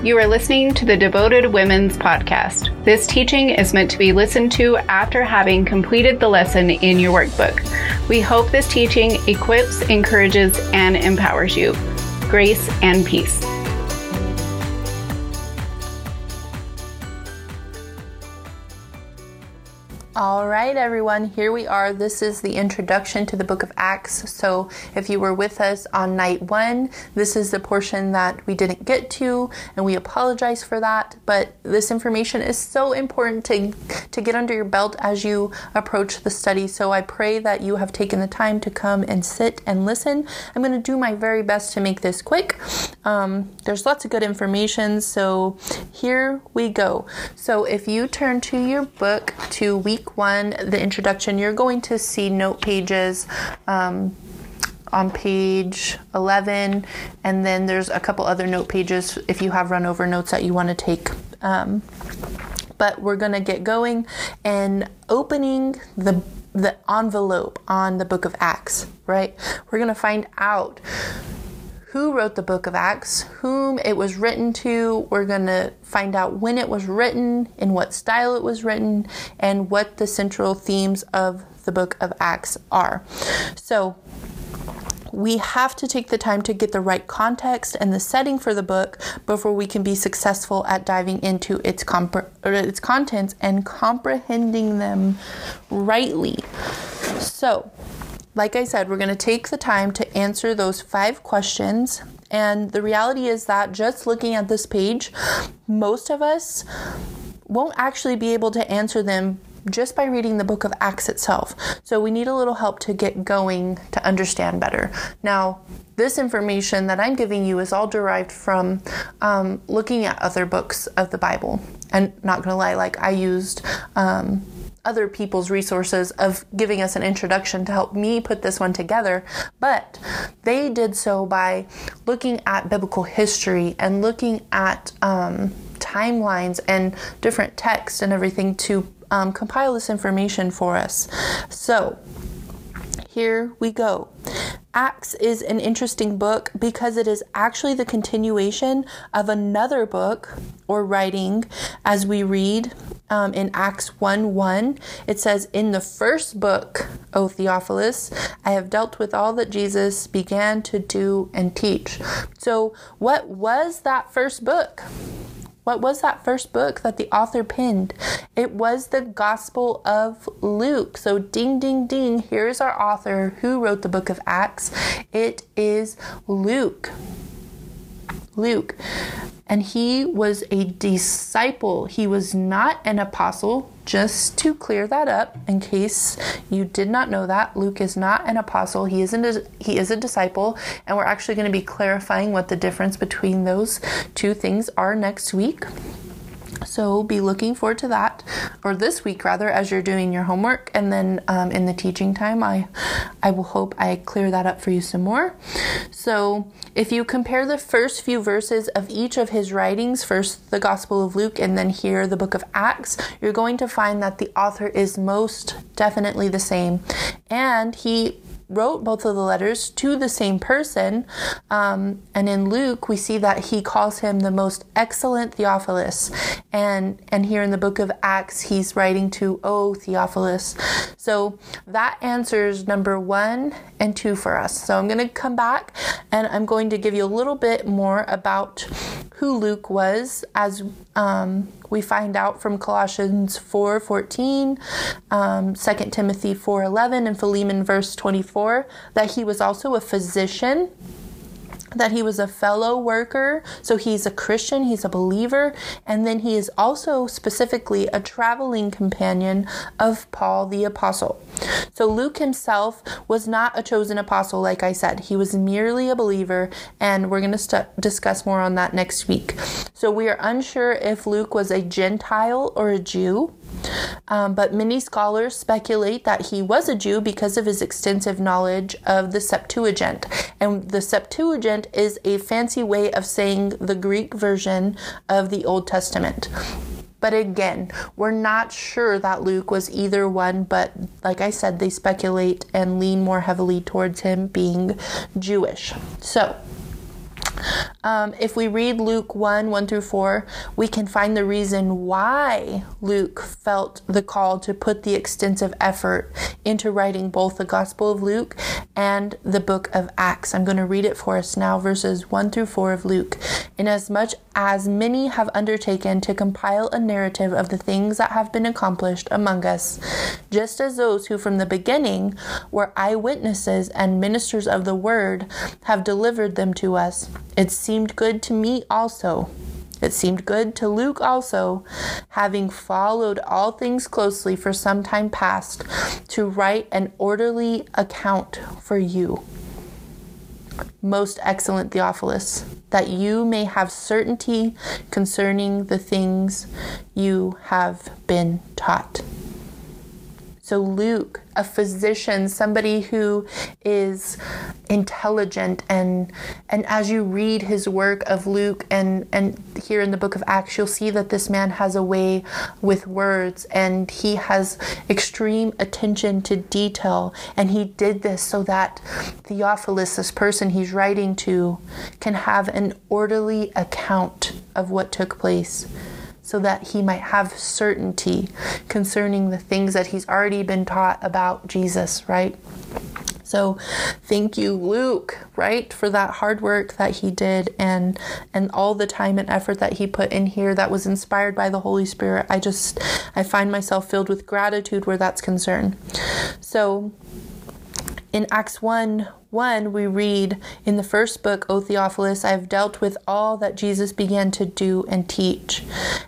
You are listening to the Devoted Women's Podcast. This teaching is meant to be listened to after having completed the lesson in your workbook. We hope this teaching equips, encourages, and empowers you. Grace and peace. Right, everyone, here we are. This is the introduction to the book of Acts. So, if you were with us on night one, this is the portion that we didn't get to, and we apologize for that. But this information is so important to, to get under your belt as you approach the study. So, I pray that you have taken the time to come and sit and listen. I'm going to do my very best to make this quick. Um, there's lots of good information, so here we go. So, if you turn to your book to week one, the introduction, you're going to see note pages. Um, on page 11, and then there's a couple other note pages if you have run over notes that you want to take. Um, but we're going to get going and opening the the envelope on the book of Acts, right? We're going to find out who wrote the book of Acts, whom it was written to. We're going to find out when it was written, in what style it was written, and what the central themes of the book of Acts are. So, we have to take the time to get the right context and the setting for the book before we can be successful at diving into its, compre- its contents and comprehending them rightly. So, like I said, we're going to take the time to answer those five questions. And the reality is that just looking at this page, most of us won't actually be able to answer them just by reading the book of Acts itself. So we need a little help to get going to understand better. Now, this information that I'm giving you is all derived from um, looking at other books of the Bible. And not gonna lie, like I used. Um, other people's resources of giving us an introduction to help me put this one together, but they did so by looking at biblical history and looking at um, timelines and different texts and everything to um, compile this information for us. So, here we go. Acts is an interesting book because it is actually the continuation of another book or writing as we read um, in Acts 1 1. It says, In the first book, O Theophilus, I have dealt with all that Jesus began to do and teach. So, what was that first book? What was that first book that the author penned? It was the Gospel of Luke. So, ding, ding, ding, here's our author who wrote the book of Acts. It is Luke. Luke and he was a disciple. He was not an apostle. Just to clear that up, in case you did not know that, Luke is not an apostle. He is a, he is a disciple, and we're actually going to be clarifying what the difference between those two things are next week. So be looking forward to that, or this week rather, as you're doing your homework, and then um, in the teaching time, I, I will hope I clear that up for you some more. So if you compare the first few verses of each of his writings, first the Gospel of Luke, and then here the Book of Acts, you're going to find that the author is most definitely the same, and he wrote both of the letters to the same person. Um, and in Luke, we see that he calls him the most excellent Theophilus. And, and here in the book of Acts, he's writing to, O Theophilus. So that answers number one and two for us. So I'm going to come back and I'm going to give you a little bit more about who Luke was as um, we find out from Colossians 4:14, um, 2 Timothy 4:11, and Philemon verse 24 that he was also a physician that he was a fellow worker. So he's a Christian, he's a believer, and then he is also specifically a traveling companion of Paul the Apostle. So Luke himself was not a chosen apostle, like I said. He was merely a believer, and we're going to st- discuss more on that next week. So we are unsure if Luke was a Gentile or a Jew. Um, but many scholars speculate that he was a Jew because of his extensive knowledge of the Septuagint. And the Septuagint is a fancy way of saying the Greek version of the Old Testament. But again, we're not sure that Luke was either one, but like I said, they speculate and lean more heavily towards him being Jewish. So, Um, if we read Luke 1 1 through 4, we can find the reason why Luke felt the call to put the extensive effort into writing both the Gospel of Luke and the book of Acts. I'm going to read it for us now, verses 1 through 4 of Luke. Inasmuch as many have undertaken to compile a narrative of the things that have been accomplished among us, just as those who from the beginning were eyewitnesses and ministers of the word have delivered them to us. It seemed good to me also. It seemed good to Luke also, having followed all things closely for some time past, to write an orderly account for you. Most excellent Theophilus, that you may have certainty concerning the things you have been taught. So, Luke, a physician, somebody who is intelligent, and and as you read his work of Luke and and here in the book of Acts, you'll see that this man has a way with words, and he has extreme attention to detail, and he did this so that Theophilus, this person he's writing to, can have an orderly account of what took place so that he might have certainty concerning the things that he's already been taught about Jesus, right? So thank you Luke, right, for that hard work that he did and and all the time and effort that he put in here that was inspired by the Holy Spirit. I just I find myself filled with gratitude where that's concerned. So in Acts 1 1, we read in the first book, O Theophilus, I have dealt with all that Jesus began to do and teach.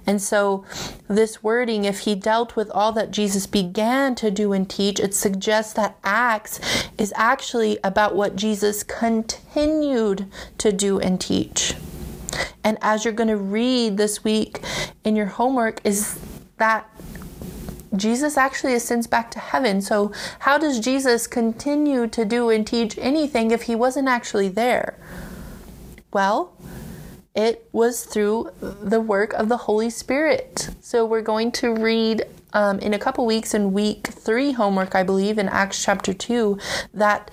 And so, this wording, if he dealt with all that Jesus began to do and teach, it suggests that Acts is actually about what Jesus continued to do and teach. And as you're going to read this week in your homework, is that Jesus actually ascends back to heaven. So, how does Jesus continue to do and teach anything if he wasn't actually there? Well, it was through the work of the Holy Spirit. So, we're going to read um, in a couple weeks in week three homework, I believe, in Acts chapter 2, that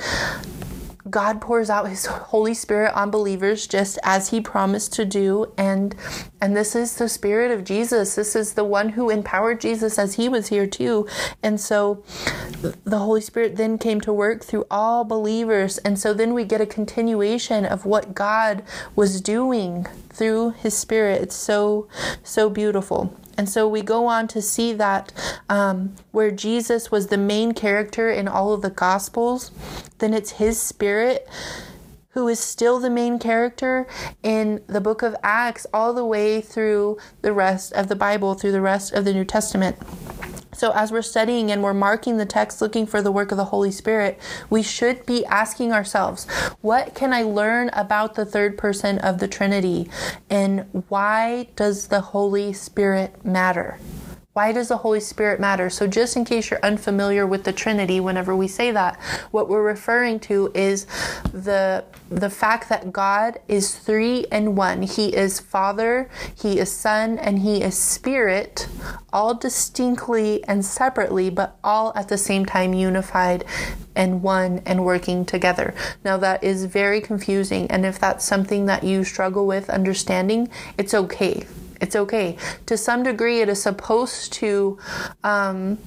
God pours out his Holy Spirit on believers just as he promised to do and and this is the spirit of Jesus. This is the one who empowered Jesus as he was here too. And so the Holy Spirit then came to work through all believers and so then we get a continuation of what God was doing through his spirit. It's so so beautiful. And so we go on to see that um, where Jesus was the main character in all of the Gospels, then it's his spirit who is still the main character in the book of Acts all the way through the rest of the Bible, through the rest of the New Testament. So, as we're studying and we're marking the text looking for the work of the Holy Spirit, we should be asking ourselves, what can I learn about the third person of the Trinity? And why does the Holy Spirit matter? Why does the Holy Spirit matter? So, just in case you're unfamiliar with the Trinity, whenever we say that, what we're referring to is the the fact that God is three and one. He is Father, He is Son, and He is Spirit, all distinctly and separately, but all at the same time unified and one and working together. Now, that is very confusing, and if that's something that you struggle with understanding, it's okay it's okay. To some degree, it is supposed to um,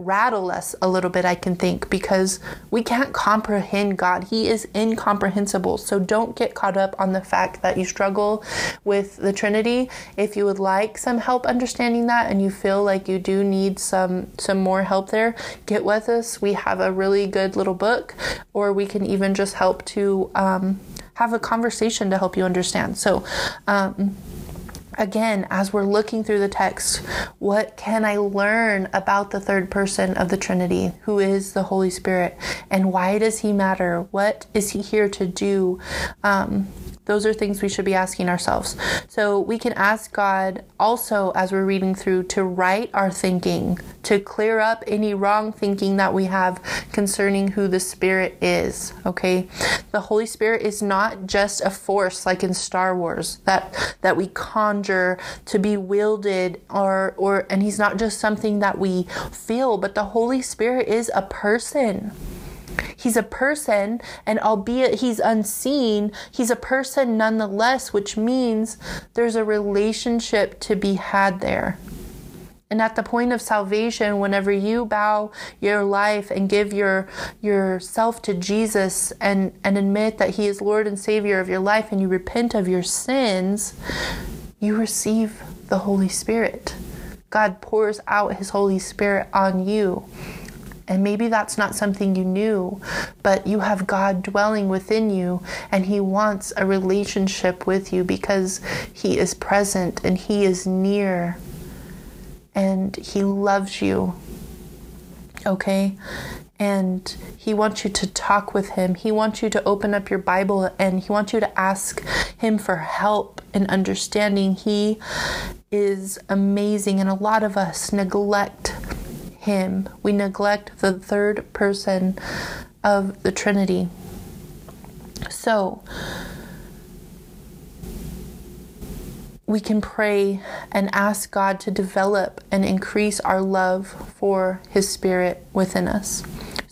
rattle us a little bit, I can think, because we can't comprehend God. He is incomprehensible. So don't get caught up on the fact that you struggle with the Trinity. If you would like some help understanding that and you feel like you do need some some more help there, get with us. We have a really good little book, or we can even just help to um, have a conversation to help you understand. So, um, again, as we're looking through the text, what can I learn about the third person of the Trinity, who is the Holy Spirit, and why does he matter? What is he here to do? Um, those are things we should be asking ourselves. So we can ask God also as we're reading through to right our thinking, to clear up any wrong thinking that we have concerning who the Spirit is. Okay? The Holy Spirit is not just a force like in Star Wars that that we conjure to be wielded or or and he's not just something that we feel, but the Holy Spirit is a person. He's a person, and albeit he's unseen, he's a person nonetheless, which means there's a relationship to be had there. And at the point of salvation, whenever you bow your life and give your yourself to Jesus and, and admit that He is Lord and Savior of your life and you repent of your sins, you receive the Holy Spirit. God pours out His Holy Spirit on you. And maybe that's not something you knew, but you have God dwelling within you, and He wants a relationship with you because He is present and He is near and He loves you. Okay? And He wants you to talk with Him. He wants you to open up your Bible and He wants you to ask Him for help and understanding. He is amazing, and a lot of us neglect Him. We neglect the third person of the Trinity. So, we can pray and ask God to develop and increase our love for His Spirit within us.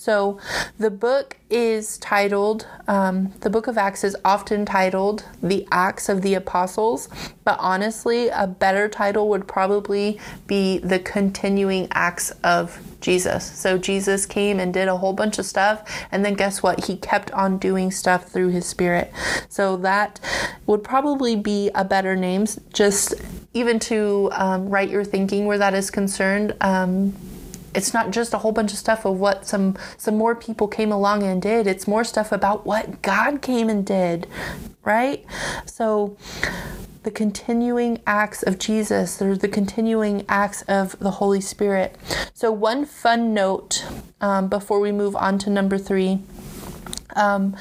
So, the book is titled, um, the book of Acts is often titled The Acts of the Apostles, but honestly, a better title would probably be The Continuing Acts of Jesus. So Jesus came and did a whole bunch of stuff, and then guess what? He kept on doing stuff through his spirit. So that would probably be a better name, just even to um, write your thinking where that is concerned. Um, it's not just a whole bunch of stuff of what some some more people came along and did it's more stuff about what god came and did right so the continuing acts of Jesus, there's the continuing acts of the Holy Spirit. So, one fun note um, before we move on to number three. Um,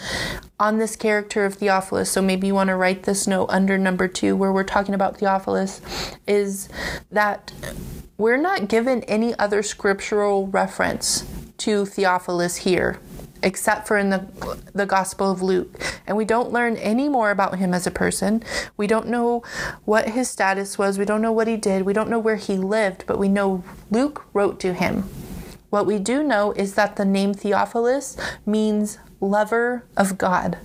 on this character of Theophilus, so maybe you want to write this note under number two, where we're talking about Theophilus, is that we're not given any other scriptural reference to Theophilus here except for in the the Gospel of Luke. And we don't learn any more about him as a person. We don't know what his status was. We don't know what he did. We don't know where he lived, but we know Luke wrote to him. What we do know is that the name Theophilus means lover of God.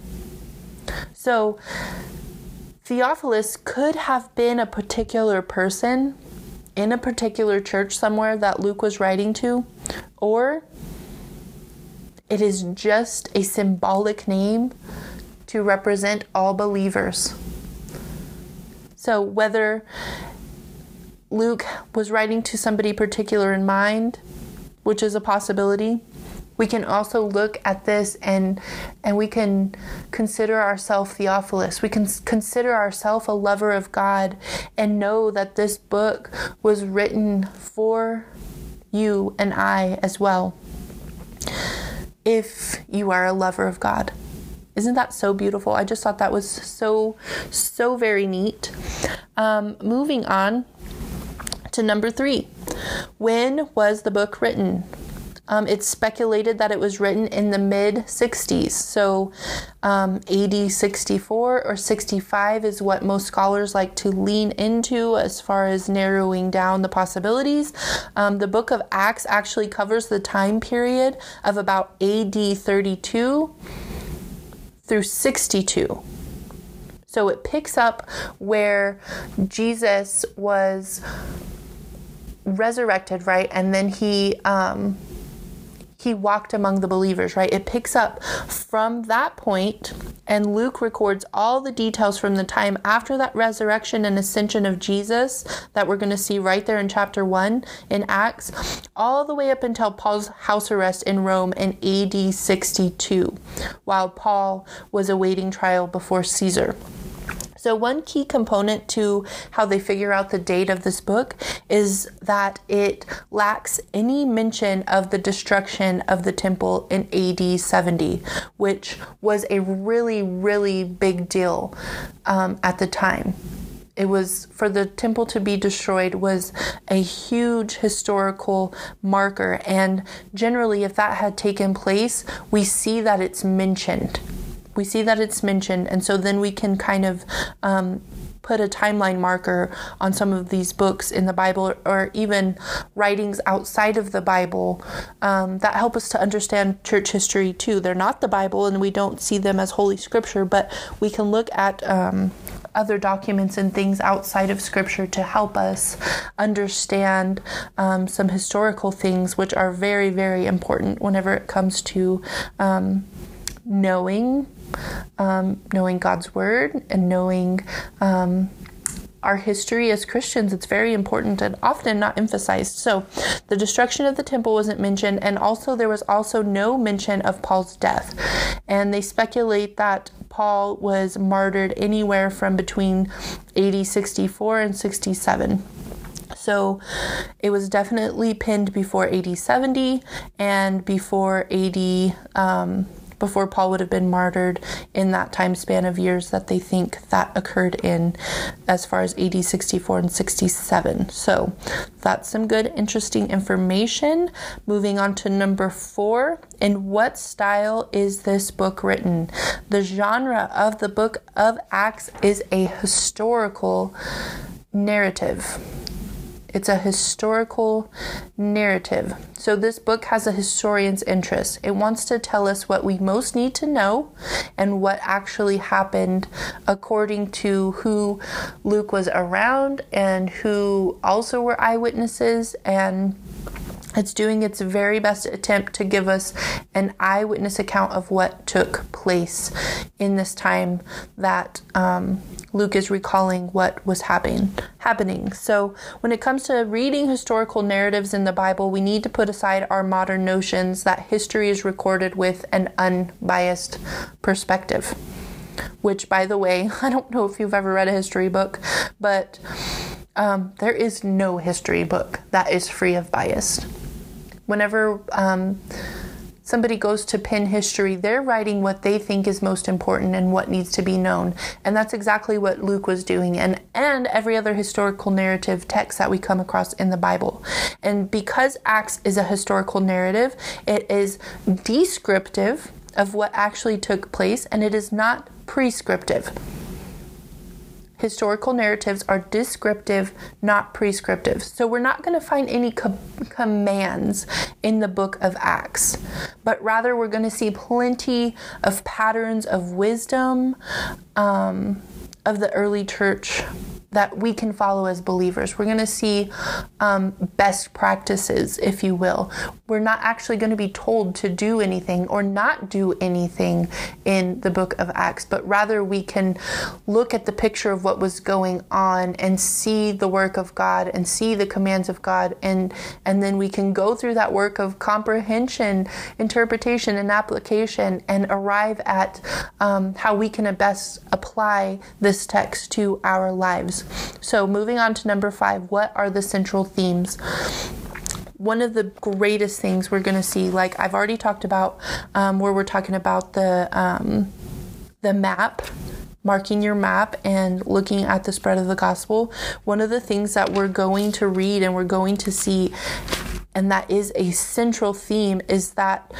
So Theophilus could have been a particular person in a particular church somewhere that Luke was writing to, or it is just a symbolic name to represent all believers. So, whether Luke was writing to somebody particular in mind, which is a possibility, we can also look at this and and we can consider ourselves Theophilus. We can consider ourselves a lover of God and know that this book was written for you and I as well if you are a lover of God. Isn't that so beautiful? I just thought that was so, so very neat. Um, moving on to number three. When was the book written? Um, it's speculated that it was written in the mid 60s. So um, AD 64 or 65 is what most scholars like to lean into as far as narrowing down the possibilities. Um, the book of Acts actually covers the time period of about AD 32 through 62. So it picks up where Jesus was resurrected, right? And then he um, he walked among the believers, right? It picks up from that point, and Luke records all the details from the time after that resurrection and ascension of Jesus that we're going to see right there in chapter 1 in Acts, all the way up until Paul's house arrest in Rome in AD 62, while Paul was awaiting trial before Caesar. So, one key component to how they figure out the date of this book is that it lacks any mention of the destruction of the temple in AD 70, which was a really, really big deal um, at the time. It was for the temple to be destroyed was a huge historical marker and generally if that had taken place we see that it's mentioned we see that it's mentioned, and so then we can kind of um, put a timeline marker on some of these books in the Bible or even writings outside of the Bible um, that help us to understand church history too. They're not the Bible and we don't see them as Holy Scripture, but we can look at um, other documents and things outside of Scripture to help us understand um, some historical things, which are very, very important whenever it comes to um, knowing. Um, knowing God's word and knowing um, our history as Christians, it's very important and often not emphasized. So, the destruction of the temple wasn't mentioned, and also there was also no mention of Paul's death. And they speculate that Paul was martyred anywhere from between AD 64 and 67. So it was definitely pinned before AD 70 and before AD um, before Paul would have been martyred in that time span of years that they think that occurred in as far as AD 64 and 67. So that's some good, interesting information. Moving on to number four. In what style is this book written? The genre of the book of Acts is a historical narrative. It's a historical narrative. So, this book has a historian's interest. It wants to tell us what we most need to know and what actually happened according to who Luke was around and who also were eyewitnesses and it's doing its very best attempt to give us an eyewitness account of what took place in this time that um, Luke is recalling what was happening. Happening. So, when it comes to reading historical narratives in the Bible, we need to put aside our modern notions that history is recorded with an unbiased perspective. Which, by the way, I don't know if you've ever read a history book, but um, there is no history book that is free of bias whenever um, somebody goes to pin history, they're writing what they think is most important and what needs to be known. And that's exactly what Luke was doing and, and every other historical narrative text that we come across in the Bible. And because Acts is a historical narrative, it is descriptive of what actually took place and it is not prescriptive historical narratives are descriptive, not prescriptive. So we're not going to find any co- commands in the book of Acts, but rather we're going to see plenty of patterns of wisdom um, of the early church that we can follow as believers. We're going to see um, best practices, if you will. We're not actually going to be told to do anything or not do anything in the book of Acts, but rather we can look at the picture of what was going on and see the work of God and see the commands of God, and and then we can go through that work of comprehension, interpretation, and application, and arrive at um, how we can best apply this text to our lives. So, moving on to number five, what are the central themes? One of the greatest things we're going to see, like I've already talked about, um, where we're talking about the um, the map, marking your map and looking at the spread of the gospel. One of the things that we're going to read and we're going to see, and that is a central theme, is that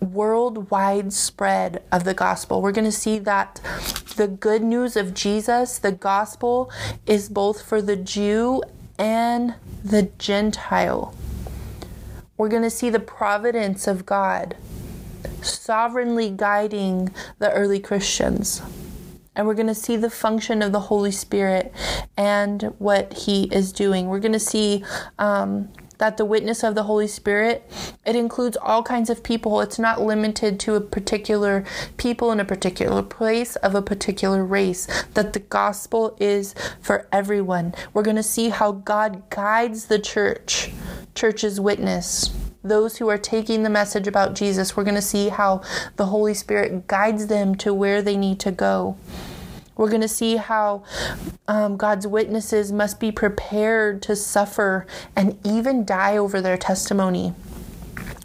worldwide spread of the gospel. We're going to see that the good news of Jesus, the gospel, is both for the Jew and the Gentile. We're going to see the providence of God sovereignly guiding the early Christians. And we're going to see the function of the Holy Spirit and what He is doing. We're going to see um, that the witness of the Holy Spirit, it includes all kinds of people. It's not limited to a particular people in a particular place of a particular race. That the gospel is for everyone. We're going to see how God guides the church, church's witness those who are taking the message about Jesus, we're going to see how the Holy Spirit guides them to where they need to go. We're going to see how um, God's witnesses must be prepared to suffer and even die over their testimony.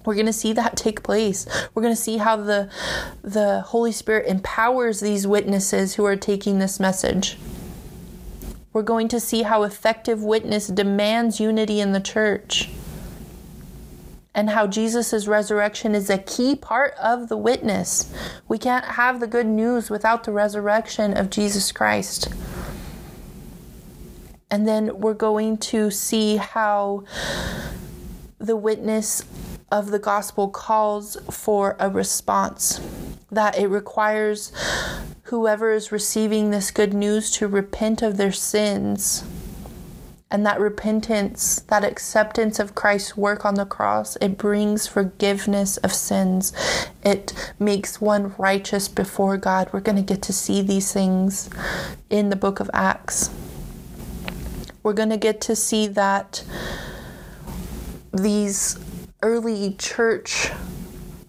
We're going to see that take place. We're going to see how the the Holy Spirit empowers these witnesses who are taking this message. We're going to see how effective witness demands unity in the church and how Jesus' resurrection is a key part of the witness. We can't have the good news without the resurrection of Jesus Christ. And then we're going to see how the witness of the gospel calls for a response, that it requires whoever is receiving this good news to repent of their sins. And that repentance, that acceptance of Christ's work on the cross, it brings forgiveness of sins. It makes one righteous before God. We're going to get to see these things in the book of Acts. We're going to get to see that these early church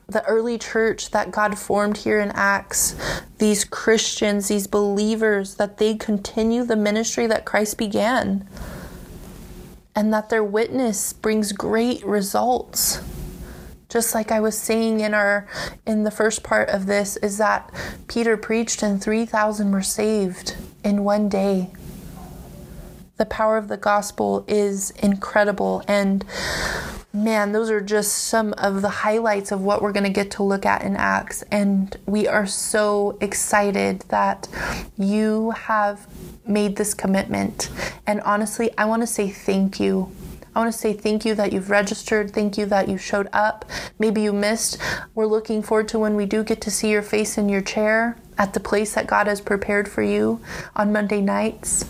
the early church that God formed here in Acts, these Christians, these believers, that they continue the ministry that Christ began and that their witness brings great results. Just like I was saying in our in the first part of this is that Peter preached and 3000 were saved in one day. The power of the gospel is incredible and man, those are just some of the highlights of what we're going to get to look at in Acts. And we are so excited that you have made this commitment. And honestly, I want to say thank you. I want to say thank you that you've registered. Thank you that you showed up. Maybe you missed. We're looking forward to when we do get to see your face in your chair at the place that God has prepared for you on Monday nights.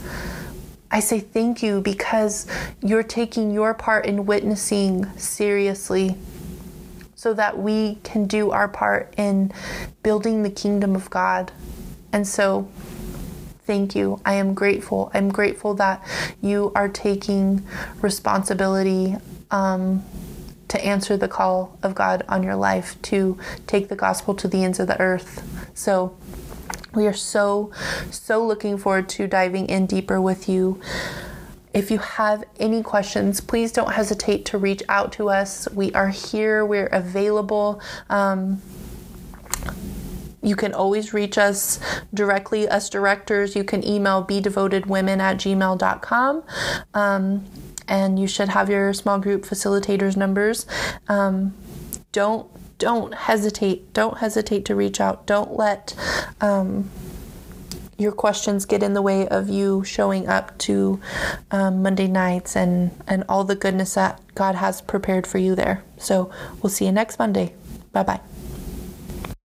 I say thank you because you're taking your part in witnessing seriously so that we can do our part in building the kingdom of God. And so, thank you. I am grateful. I'm grateful that you are taking responsibility um, to answer the call of God on your life to take the gospel to the ends of the earth. So, we are so, so looking forward to diving in deeper with you. If you have any questions, please don't hesitate to reach out to us. We are here, we're available. Um, you can always reach us directly, us directors. You can email bedevotedwomen at gmail.com. Um, and you should have your small group facilitators numbers. Um, don't don't hesitate. Don't hesitate to reach out. Don't let um, your questions get in the way of you showing up to um, Monday nights and, and all the goodness that God has prepared for you there. So we'll see you next Monday. Bye bye.